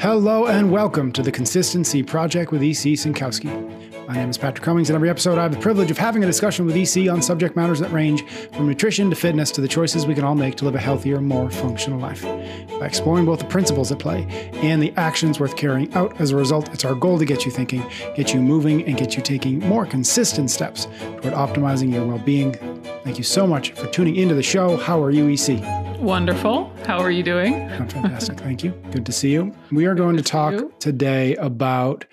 Hello and welcome to the Consistency Project with EC Synkowski. My name is Patrick Cummings, and every episode I have the privilege of having a discussion with EC on subject matters that range from nutrition to fitness to the choices we can all make to live a healthier, more functional life. By exploring both the principles at play and the actions worth carrying out as a result, it's our goal to get you thinking, get you moving, and get you taking more consistent steps toward optimizing your well being. Thank you so much for tuning into the show. How are you, EC? Wonderful. How are you doing? I'm fantastic. Thank you. Good to see you. We are going to talk today about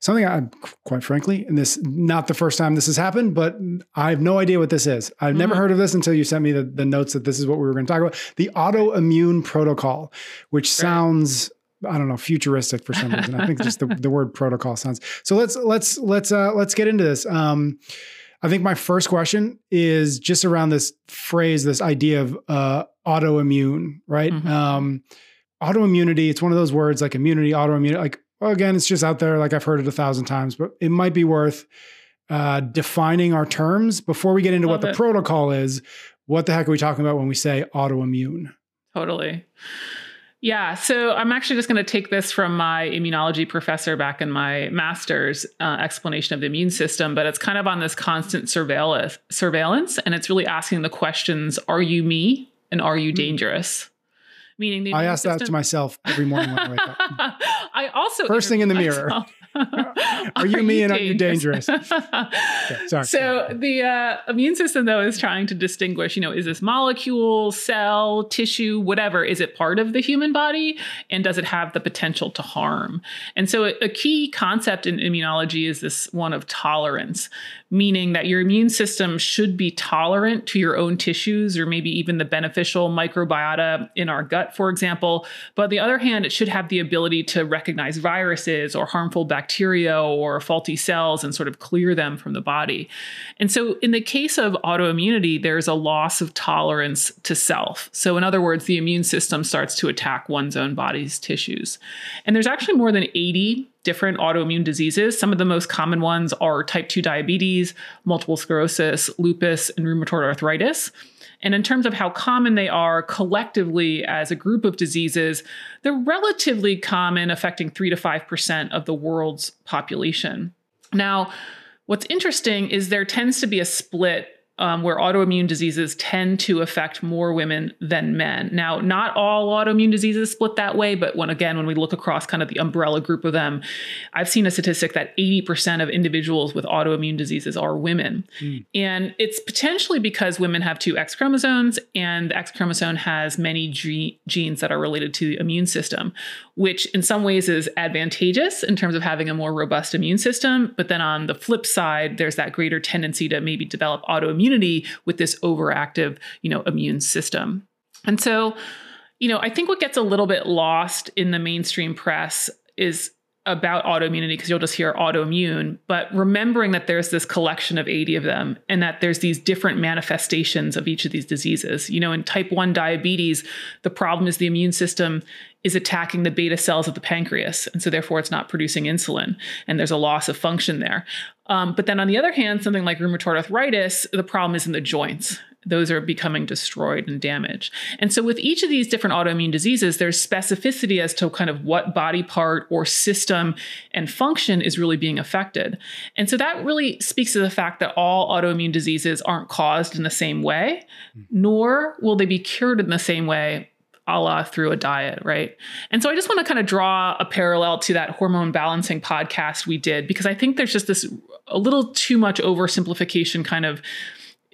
something I, quite frankly, and this not the first time this has happened, but I have no idea what this is. I've never Mm-hmm. heard of this until you sent me the, the notes that this is what we were going to talk about. The autoimmune protocol, which sounds I don't know futuristic for some reason. I think just the, the word protocol sounds. So let's let's let's uh, let's get into this. Um, I think my first question is just around this phrase, this idea of uh, autoimmune, right? Mhm. Um, autoimmunity. It's one of those words like immunity, autoimmunity. Like well, again, it's just out there. Like I've heard it a thousand times, but it might be worth uh, defining our terms before we get into Love what the it. protocol is. What the heck are we talking about when we say autoimmune? Totally. Yeah. So I'm actually just going to take this from my immunology professor back in my master's uh, explanation of the immune system, but it's kind of on this constant surveillance, surveillance, and it's really asking the questions: Are you me, and are you Hmm. dangerous? Meaning, the I ask that to myself every morning when I wake up. I also First thing in the mirror. myself. Are you me and are you dangerous? sorry. So the uh, immune system, though, is trying to distinguish. You know, is this molecule, cell, tissue, whatever? Is it part of the human body, and does it have the potential to harm? And so, a, a key concept in immunology is this one of tolerance, meaning that your immune system should be tolerant to your own tissues, or maybe even the beneficial microbiota in our gut, for example. But on the other hand, it should have the ability to recognize viruses or harmful bacteria or faulty cells and sort of clear them from the body. And so, in the case of autoimmunity, there's a loss of tolerance to self. So, in other words, the immune system starts to attack one's own body's tissues. And there's actually more than 80 different autoimmune diseases. Some of the most common ones are type 2 diabetes, multiple sclerosis, lupus, and rheumatoid arthritis. And in terms of how common they are collectively as a group of diseases, they're relatively common, affecting 3 to 5% of the world's population. Now, what's interesting is there tends to be a split um, where autoimmune diseases tend to affect more women than men. Now, not all autoimmune diseases split that way, but when again, when we look across kind of the umbrella group of them, I've seen a statistic that 80% of individuals with autoimmune diseases are women. And it's potentially because women have two X chromosomes, and the X chromosome has many ge- genes that are related to the immune system, which in some ways is advantageous in terms of having a more robust immune system. But then on the flip side, there's that greater tendency to maybe develop with this overactive, you know, immune system. And so, you know, I think what gets a little bit lost in the mainstream press is about autoimmunity because you'll just hear autoimmune, but remembering that there's this collection of 80 of them and that there's these different manifestations of each of these diseases. You know, in type 1 diabetes, the problem is the immune system is attacking the beta cells of the pancreas. And so therefore it's not producing insulin and there's a loss of function there. Um, but then on the other hand, something like rheumatoid arthritis, the problem is in the joints those are becoming destroyed and damaged. And so, with each of these different autoimmune diseases, there's specificity as to kind of what body part or system and function is really being affected. And so, that really speaks to the fact that all autoimmune diseases aren't caused in the same way, nor will they be cured in the same way. A la through a diet, right? And so I just want to kind of draw a parallel to that hormone balancing podcast we did because I think there's just this a little too much oversimplification kind of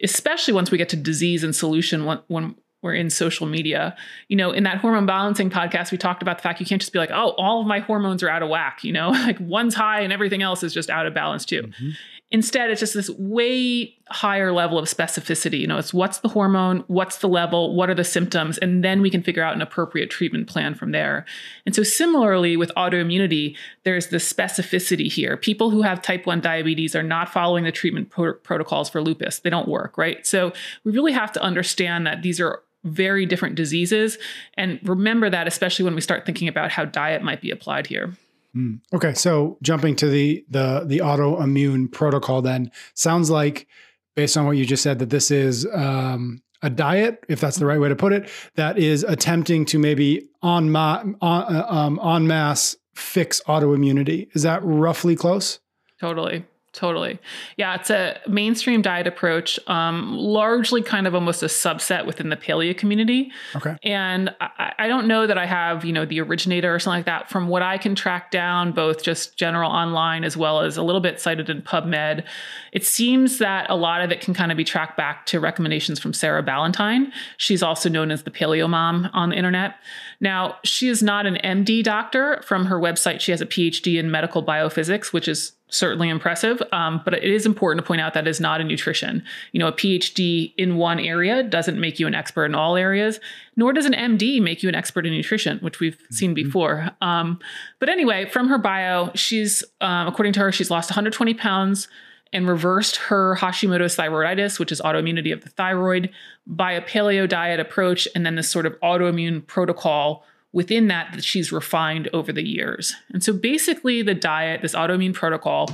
especially once we get to disease and solution when, when we're in social media. You know, in that hormone balancing podcast, we talked about the fact you can't just be like, oh, all of my hormones are out of whack, you know, like one's high and everything else is just out of balance too. Mm-hmm. Instead, it's just this way higher level of specificity. You know, it's what's the hormone, what's the level, what are the symptoms, and then we can figure out an appropriate treatment plan from there. And so, similarly with autoimmunity, there's the specificity here. People who have type 1 diabetes are not following the treatment pro- protocols for lupus, they don't work, right? So, we really have to understand that these are very different diseases and remember that especially when we start thinking about how diet might be applied here Mm. Okay, so jumping to the the the autoimmune protocol, then sounds like, based on what you just said, that this is um, a diet, if that's the right way to put it, that is attempting to maybe on ma- on, uh, um, en masse fix autoimmunity. Is that roughly close? Totally. Totally. Yeah, it's a mainstream diet approach, um, largely kind of almost a subset within the paleo community. Okay. And I, I, don't know that I have, you know, the originator or something like that. From what I can track down, both just general online as well as a little bit cited in PubMed, it seems that a lot of it can kind of be tracked back to recommendations from Sarah Ballantyne. She's also known as the paleo mom on the internet. Now, she is not an MD doctor. From her website, she has a PhD in medical biophysics, which is certainly impressive. Um, but it is important to point out that is not a nutrition. You know, a PhD in one area doesn't make you an expert in all areas, nor does an MD make you an expert in nutrition, which we've seen mm-hmm. before. Um, but anyway, from her bio, she's, um, according to her, she's lost 120 pounds and reversed her Hashimoto's thyroiditis, which is autoimmunity of the thyroid, by a paleo diet approach and then this sort of autoimmune protocol within that that she's refined over the years. And so basically, the diet, this autoimmune protocol,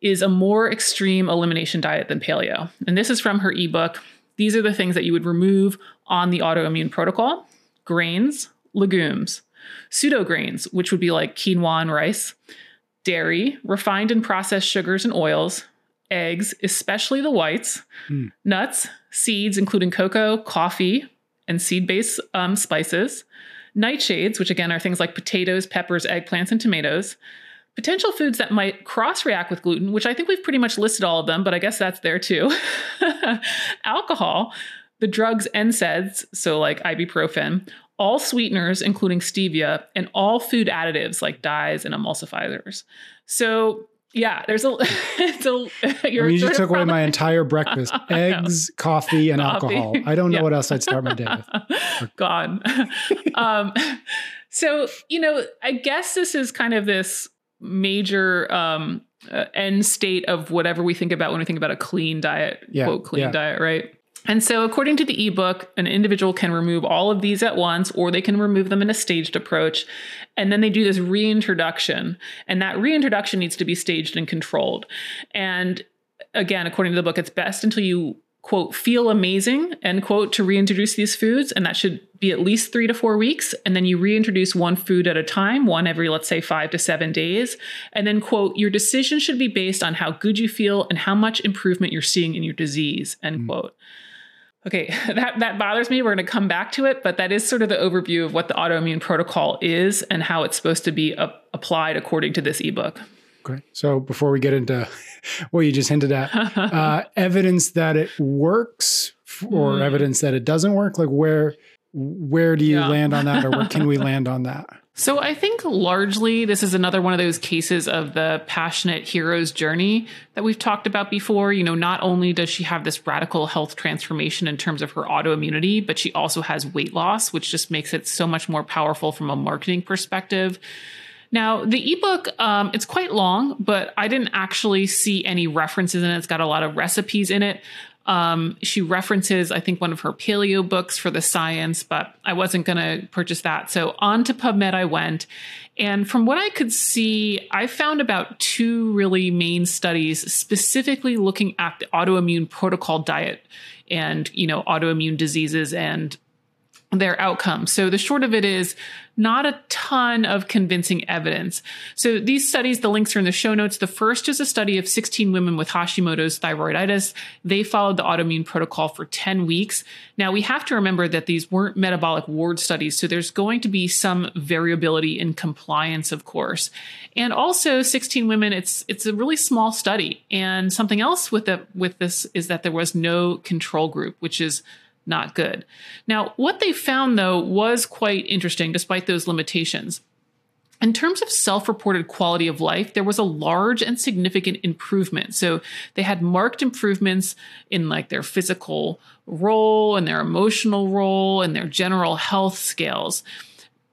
is a more extreme elimination diet than paleo. And this is from her ebook. These are the things that you would remove on the autoimmune protocol grains, legumes, pseudo grains, which would be like quinoa and rice, dairy, refined and processed sugars and oils, eggs, especially the whites, mm. nuts, seeds, including cocoa, coffee, and seed based um, spices, Nightshades, which again are things like potatoes, peppers, eggplants, and tomatoes. Potential foods that might cross react with gluten, which I think we've pretty much listed all of them, but I guess that's there too. Alcohol, the drugs NSAIDs, so like ibuprofen, all sweeteners, including stevia, and all food additives like dyes and emulsifiers. So yeah, there's a. it's a you're you just took away my entire breakfast: eggs, coffee, and coffee. alcohol. I don't know yeah. what else I'd start my day with. Gone. um, so you know, I guess this is kind of this major um, uh, end state of whatever we think about when we think about a clean diet, yeah, quote clean yeah. diet, right? And so, according to the ebook, an individual can remove all of these at once, or they can remove them in a staged approach. And then they do this reintroduction. And that reintroduction needs to be staged and controlled. And again, according to the book, it's best until you, quote, feel amazing, end quote, to reintroduce these foods. And that should be at least three to four weeks. And then you reintroduce one food at a time, one every, let's say, five to seven days. And then, quote, your decision should be based on how good you feel and how much improvement you're seeing in your disease, end mm. quote. Okay, that, that bothers me. We're going to come back to it, but that is sort of the overview of what the autoimmune protocol is and how it's supposed to be applied according to this ebook. Okay. So before we get into what you just hinted at, uh, evidence that it works or mm. evidence that it doesn't work, like where where do you yeah. land on that or where can we land on that? So I think largely this is another one of those cases of the passionate hero's journey that we've talked about before. You know, not only does she have this radical health transformation in terms of her autoimmunity, but she also has weight loss, which just makes it so much more powerful from a marketing perspective. Now, the ebook, um, it's quite long, but I didn't actually see any references in it. It's got a lot of recipes in it. Um, she references, I think, one of her paleo books for the science, but I wasn't going to purchase that. So on to PubMed I went. And from what I could see, I found about two really main studies specifically looking at the autoimmune protocol diet and, you know, autoimmune diseases and their outcome. So the short of it is not a ton of convincing evidence. So these studies, the links are in the show notes. The first is a study of 16 women with Hashimoto's thyroiditis. They followed the autoimmune protocol for 10 weeks. Now we have to remember that these weren't metabolic ward studies. So there's going to be some variability in compliance, of course. And also 16 women, it's, it's a really small study. And something else with the, with this is that there was no control group, which is not good. Now, what they found though was quite interesting despite those limitations. In terms of self reported quality of life, there was a large and significant improvement. So they had marked improvements in like their physical role and their emotional role and their general health scales.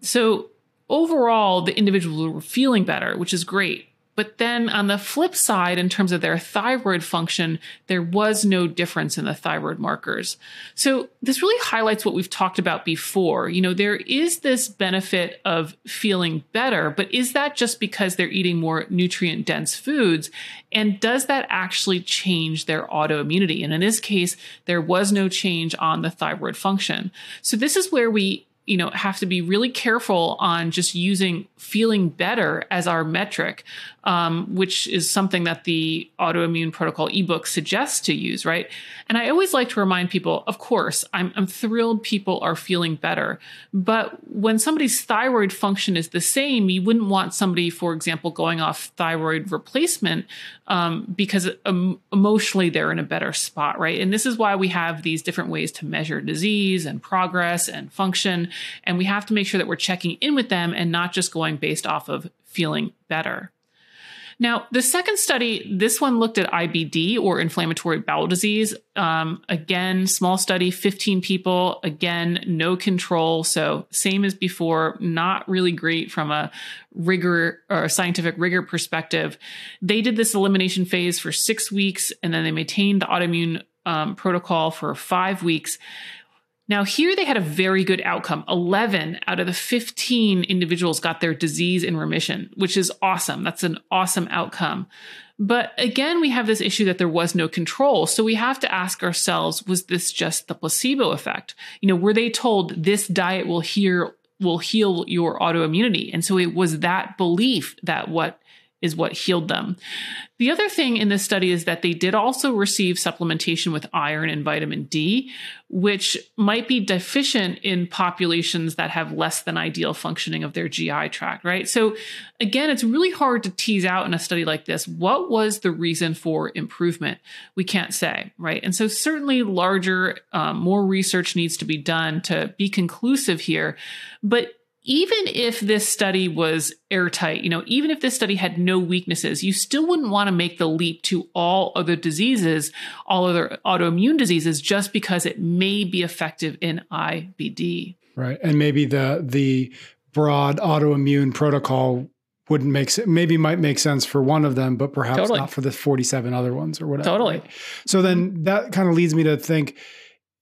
So overall, the individuals were feeling better, which is great. But then on the flip side, in terms of their thyroid function, there was no difference in the thyroid markers. So this really highlights what we've talked about before. You know, there is this benefit of feeling better, but is that just because they're eating more nutrient dense foods? And does that actually change their autoimmunity? And in this case, there was no change on the thyroid function. So this is where we you know have to be really careful on just using feeling better as our metric um, which is something that the autoimmune protocol ebook suggests to use right? And i always like to remind people of course I'm, I'm thrilled people are feeling better. But when somebody's thyroid function is the same you wouldn't want somebody for example going off thyroid replacement um, because um, emotionally they're in a better spot right? And this is why we have these different ways to measure disease and progress and function and we have to make sure that we're checking in with them and not just going based off of feeling better. Now, the second study, this one looked at IBD or inflammatory bowel disease. Um, again, small study, 15 people. Again, no control. So, same as before, not really great from a rigor or a scientific rigor perspective. They did this elimination phase for six weeks and then they maintained the autoimmune um, protocol for five weeks. Now, here they had a very good outcome. 11 out of the 15 individuals got their disease in remission, which is awesome. That's an awesome outcome. But again, we have this issue that there was no control. So we have to ask ourselves, was this just the placebo effect? You know, were they told this diet will heal, will heal your autoimmunity? And so it was that belief that what is what healed them. The other thing in this study is that they did also receive supplementation with iron and vitamin D, which might be deficient in populations that have less than ideal functioning of their GI tract, right? So, again, it's really hard to tease out in a study like this what was the reason for improvement? We can't say, right? And so, certainly, larger, um, more research needs to be done to be conclusive here. But even if this study was airtight, you know, even if this study had no weaknesses, you still wouldn't want to make the leap to all other diseases, all other autoimmune diseases, just because it may be effective in IBD. Right. And maybe the the broad autoimmune protocol wouldn't make sense. Maybe might make sense for one of them, but perhaps totally. not for the 47 other ones or whatever. Totally. Right? So then that kind of leads me to think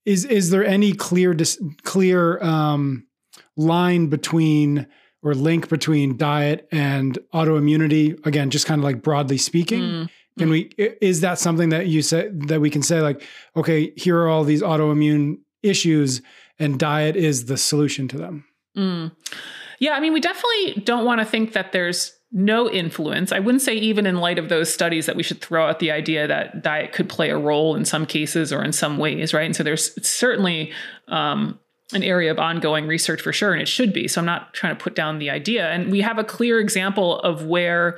is is there any clear clear um line between or link between diet and autoimmunity again just kind of like broadly speaking mm. can we is that something that you say that we can say like okay here are all these autoimmune issues and diet is the solution to them mm. yeah i mean we definitely don't want to think that there's no influence. I wouldn't say, even in light of those studies, that we should throw out the idea that diet could play a role in some cases or in some ways, right? And so there's certainly um, an area of ongoing research for sure, and it should be. So I'm not trying to put down the idea. And we have a clear example of where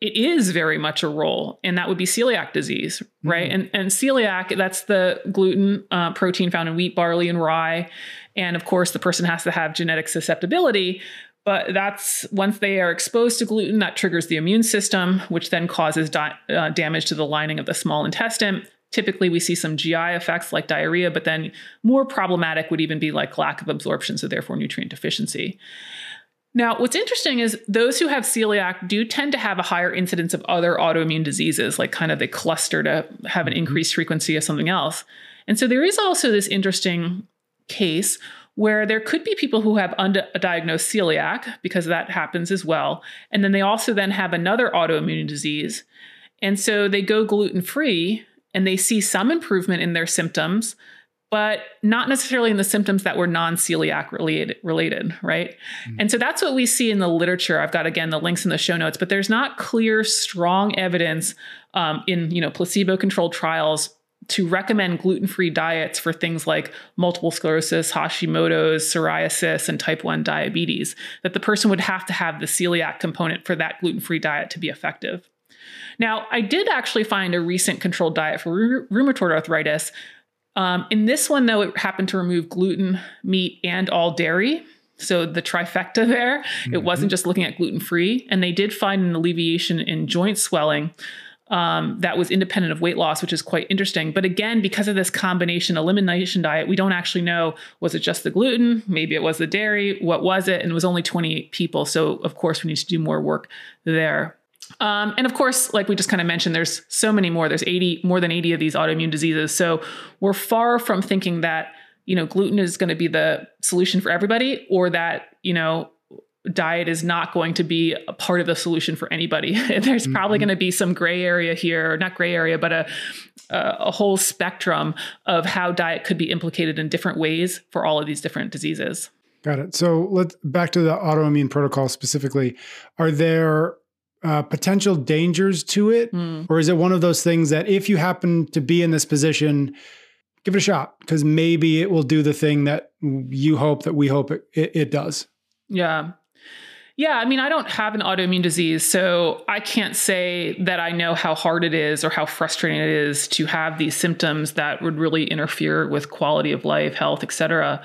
it is very much a role, and that would be celiac disease, right? Mm-hmm. And and celiac, that's the gluten uh, protein found in wheat, barley, and rye, and of course the person has to have genetic susceptibility. But that's once they are exposed to gluten, that triggers the immune system, which then causes di- uh, damage to the lining of the small intestine. Typically, we see some GI effects like diarrhea, but then more problematic would even be like lack of absorption, so therefore nutrient deficiency. Now, what's interesting is those who have celiac do tend to have a higher incidence of other autoimmune diseases, like kind of they cluster to have an mm-hmm. increased frequency of something else. And so there is also this interesting case where there could be people who have undiagnosed celiac because that happens as well and then they also then have another autoimmune disease and so they go gluten free and they see some improvement in their symptoms, but not necessarily in the symptoms that were non-celiac related, related right? Mm-hmm. And so that's what we see in the literature. I've got again the links in the show notes, but there's not clear, strong evidence um, in you know placebo-controlled trials to recommend gluten-free diets for things like multiple sclerosis, Hashimoto's, psoriasis, and type 1 diabetes, that the person would have to have the celiac component for that gluten-free diet to be effective. Now, I did actually find a recent controlled diet for rheumatoid arthritis. Um, in this one, though, it happened to remove gluten, meat, and all dairy. So the trifecta there, mm-hmm. it wasn't just looking at gluten free. And they did find an alleviation in joint swelling um, that was independent of weight loss, which is quite interesting. But again, because of this combination elimination diet, we don't actually know was it just the gluten? Maybe it was the dairy. What was it? And it was only 28 people. So, of course, we need to do more work there. Um, and of course, like we just kind of mentioned, there's so many more. There's 80, more than 80 of these autoimmune diseases. So we're far from thinking that, you know, gluten is going to be the solution for everybody or that, you know, diet is not going to be a part of the solution for anybody. there's mm-hmm. probably going to be some gray area here, not gray area, but a, a, a whole spectrum of how diet could be implicated in different ways for all of these different diseases. Got it. So let's back to the autoimmune protocol specifically. Are there uh, potential dangers to it, mm. or is it one of those things that if you happen to be in this position, give it a shot because maybe it will do the thing that you hope that we hope it, it, it does. Yeah. Yeah, I mean, I don't have an autoimmune disease, so I can't say that I know how hard it is or how frustrating it is to have these symptoms that would really interfere with quality of life, health, et cetera.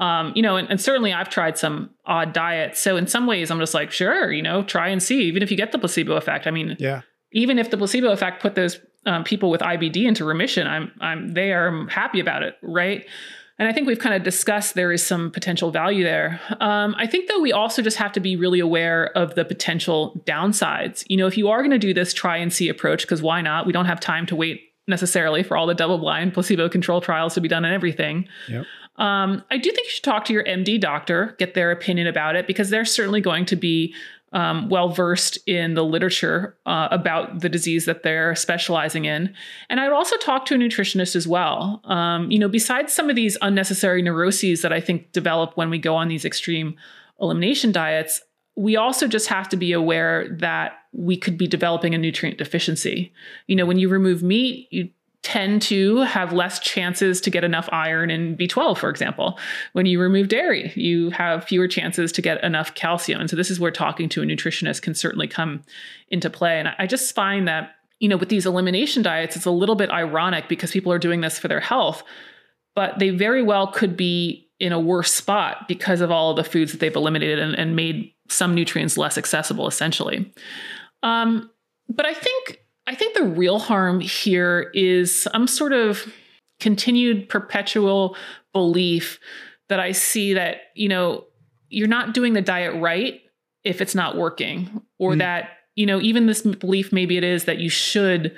Um, you know, and, and, certainly I've tried some odd diets. So in some ways, I'm just like, sure, you know, try and see, even if you get the placebo effect. I mean, yeah, even if the placebo effect put those um, people with IBD into remission, I'm, I'm, they are happy about it, right? And I think we've kind of discussed there is some potential value there. Um, I think, though, we also just have to be really aware of the potential downsides. You know, if you are going to do this try and see approach, because why not? We don't have time to wait necessarily for all the double blind placebo control trials to be done and everything. Yep. Um, I do think you should talk to your MD doctor, get their opinion about it, because they're certainly going to be um, well versed in the literature uh, about the disease that they're specializing in. And I would also talk to a nutritionist as well. Um, you know, besides some of these unnecessary neuroses that I think develop when we go on these extreme elimination diets, we also just have to be aware that we could be developing a nutrient deficiency. You know, when you remove meat, you tend to have less chances to get enough iron in B12, for example. When you remove dairy, you have fewer chances to get enough calcium. And so this is where talking to a nutritionist can certainly come into play. And I just find that, you know, with these elimination diets, it's a little bit ironic because people are doing this for their health, but they very well could be in a worse spot because of all of the foods that they've eliminated and, and made some nutrients less accessible, essentially. Um, but I think I think the real harm here is some sort of continued perpetual belief that I see that, you know, you're not doing the diet right if it's not working, or mm. that, you know, even this belief, maybe it is that you should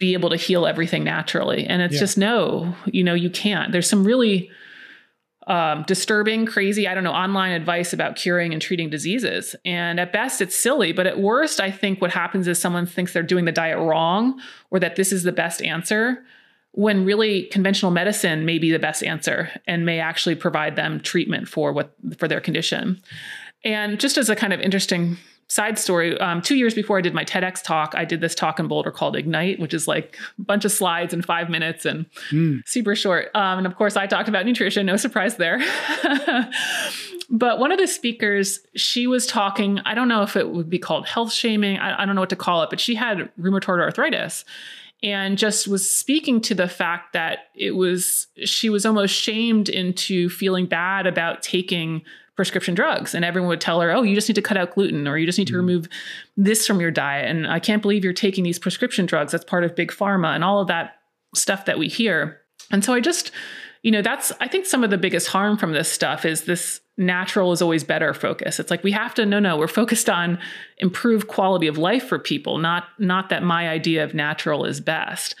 be able to heal everything naturally. And it's yeah. just no, you know, you can't. There's some really um, disturbing, crazy, I don't know, online advice about curing and treating diseases. And at best, it's silly. But at worst, I think what happens is someone thinks they're doing the diet wrong or that this is the best answer when really conventional medicine may be the best answer and may actually provide them treatment for what for their condition. And just as a kind of interesting side story um, two years before i did my tedx talk i did this talk in boulder called ignite which is like a bunch of slides in five minutes and mm. super short um, and of course i talked about nutrition no surprise there but one of the speakers she was talking i don't know if it would be called health shaming I, I don't know what to call it but she had rheumatoid arthritis and just was speaking to the fact that it was she was almost shamed into feeling bad about taking prescription drugs. And everyone would tell her oh you just need to cut out gluten or you just need to mm. remove this from your diet. And i can't believe you're taking these prescription drugs. That's part of big pharma and all of that stuff that we hear. And so i just you know that's i think some of the biggest harm from this stuff is this natural is always better focus. It's like we have to no no we're focused on improved quality of life for people not not that my idea of natural is best.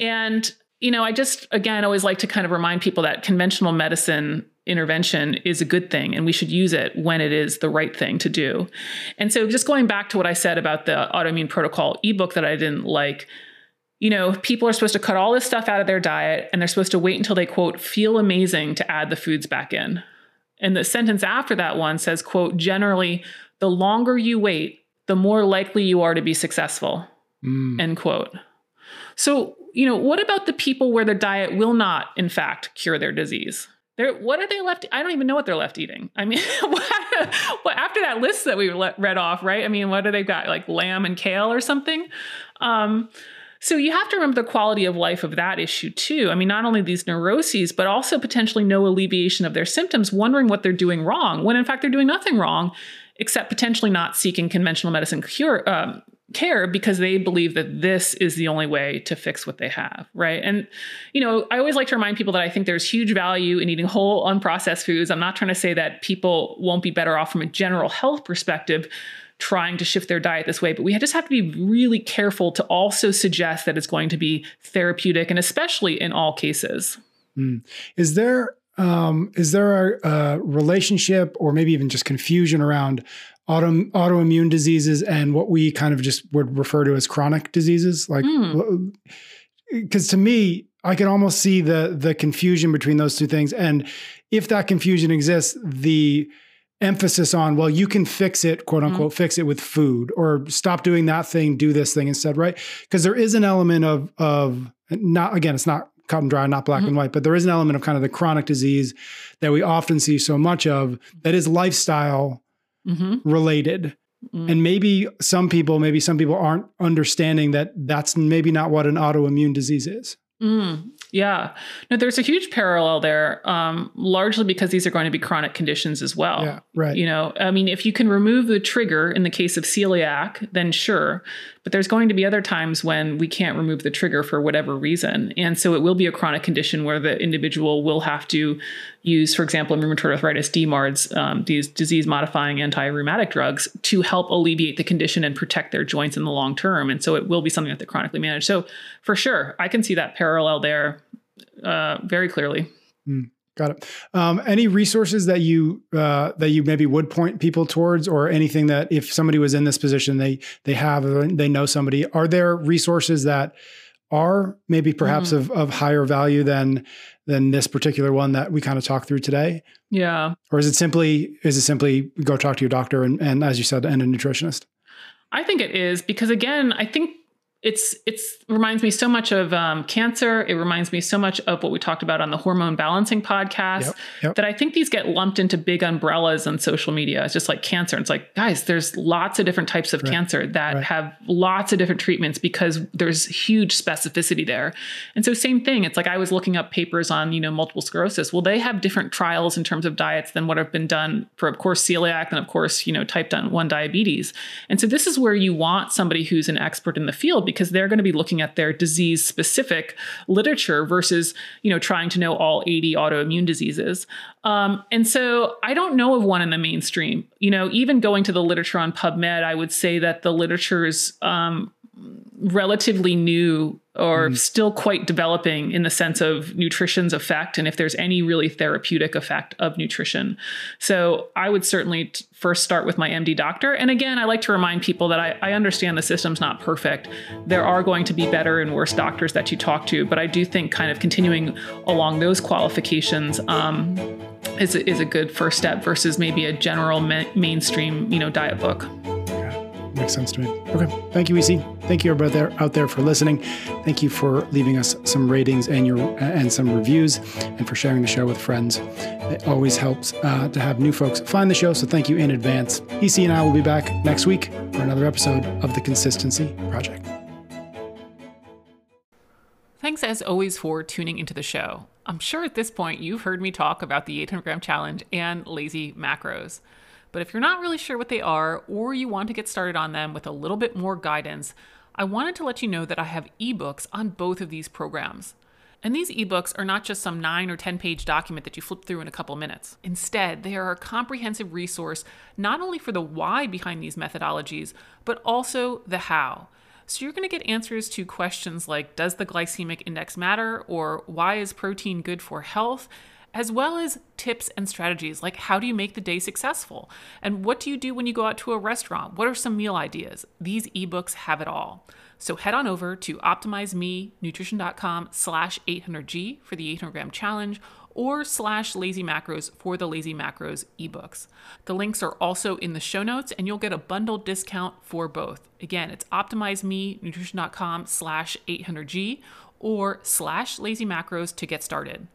And you know i just again always like to kind of remind people that conventional medicine intervention is a good thing and we should use it when it is the right thing to do. And so just going back to what I said about the autoimmune protocol ebook that I didn't like, you know, people are supposed to cut all this stuff out of their diet and they're supposed to wait until they quote feel amazing to add the foods back in. And the sentence after that one says, quote, generally, the longer you wait, the more likely you are to be successful. Mm. End quote. So, you know, what about the people where their diet will not, in fact, cure their disease? They're, what are they left? I don't even know what they're left eating. I mean, what, after that list that we read off, right? I mean, what do they got? Like lamb and kale or something? Um, so you have to remember the quality of life of that issue too. I mean, not only these neuroses, but also potentially no alleviation of their symptoms, wondering what they're doing wrong, when in fact they're doing nothing wrong, except potentially not seeking conventional medicine cure um, care because they believe that this is the only way to fix what they have, right? And you know, I always like to remind people that I think there's huge value in eating whole unprocessed foods. I'm not trying to say that people won't be better off from a general health perspective trying to shift their diet this way, but we just have to be really careful to also suggest that it's going to be therapeutic and especially in all cases. Mm. Is there um, is there a, a, relationship or maybe even just confusion around auto, autoimmune diseases and what we kind of just would refer to as chronic diseases? Like, because mm. to me, I can almost see the the confusion between those two things. And if that confusion exists, the emphasis on well you can fix it quote unquote mm. fix it with food or stop doing that thing do this thing instead right because there is an element of of not again it's not cut and dry, not black mm-hmm. and white, but there is an element of kind of the chronic disease that we often see so much of that is lifestyle mm-hmm. related. Mm-hmm. And maybe some people, maybe some people aren't understanding that that's maybe not what an autoimmune disease is. Mm, yeah. No, there's a huge parallel there, um, largely because these are going to be chronic conditions as well. Yeah, right. You know, I mean, if you can remove the trigger in the case of celiac, then sure. But there's going to be other times when we can't remove the trigger for whatever reason. And so it will be a chronic condition where the individual will have to use, for example, in rheumatoid arthritis, DMARDs, um, these disease modifying anti rheumatic drugs to help alleviate the condition and protect their joints in the long term. And so it will be something that they chronically manage. So for sure, I can see that parallel there uh, very clearly. Mm. Got it. Um, any resources that you uh, that you maybe would point people towards, or anything that if somebody was in this position, they they have they know somebody. Are there resources that are maybe perhaps mm-hmm. of, of higher value than than this particular one that we kind of talked through today? Yeah. Or is it simply is it simply go talk to your doctor and, and as you said, and a nutritionist? I think it is because again, I think it's it's reminds me so much of um, cancer. It reminds me so much of what we talked about on the hormone balancing podcast. Yep, yep. That I think these get lumped into big umbrellas on social media. It's just like cancer. It's like guys, there's lots of different types of right. cancer that right. have lots of different treatments because there's huge specificity there. And so same thing. It's like I was looking up papers on you know multiple sclerosis. Well, they have different trials in terms of diets than what have been done for of course celiac and of course you know type one diabetes. And so this is where you want somebody who's an expert in the field because they're going to be looking at their disease specific literature versus you know trying to know all 80 autoimmune diseases. Um, and so i don't know of one in the mainstream. You know even going to the literature on pubmed i would say that the literature is um, relatively new or mm. still quite developing in the sense of nutrition's effect and if there's any really therapeutic effect of nutrition. So I would certainly t- first start with my MD doctor. And again, I like to remind people that I, I understand the system's not perfect. There are going to be better and worse doctors that you talk to, but I do think kind of continuing along those qualifications um, is, is a good first step versus maybe a general ma- mainstream, you know, diet book. Makes sense to me. Okay. Thank you, EC. Thank you everybody out there for listening. Thank you for leaving us some ratings and your and some reviews, and for sharing the show with friends. It always helps uh, to have new folks find the show. So thank you in advance. EC and I will be back next week for another episode of the Consistency Project. Thanks as always for tuning into the show. I'm sure at this point you've heard me talk about the 800 gram challenge and lazy macros. But if you're not really sure what they are, or you want to get started on them with a little bit more guidance, I wanted to let you know that I have ebooks on both of these programs. And these ebooks are not just some 9 or 10 page document that you flip through in a couple minutes. Instead, they are a comprehensive resource not only for the why behind these methodologies, but also the how. So you're going to get answers to questions like Does the glycemic index matter? or Why is protein good for health? As well as tips and strategies like how do you make the day successful? And what do you do when you go out to a restaurant? What are some meal ideas? These ebooks have it all. So head on over to optimizemenutrition.com slash 800G for the 800 gram challenge or slash lazy macros for the lazy macros ebooks. The links are also in the show notes and you'll get a bundled discount for both. Again, it's optimizemenutrition.com slash 800G or slash lazy macros to get started.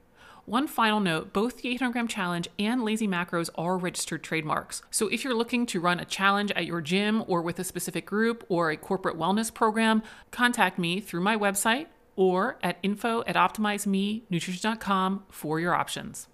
One final note both the 800 gram challenge and lazy macros are registered trademarks. So if you're looking to run a challenge at your gym or with a specific group or a corporate wellness program, contact me through my website or at info at optimizemenutrition.com for your options.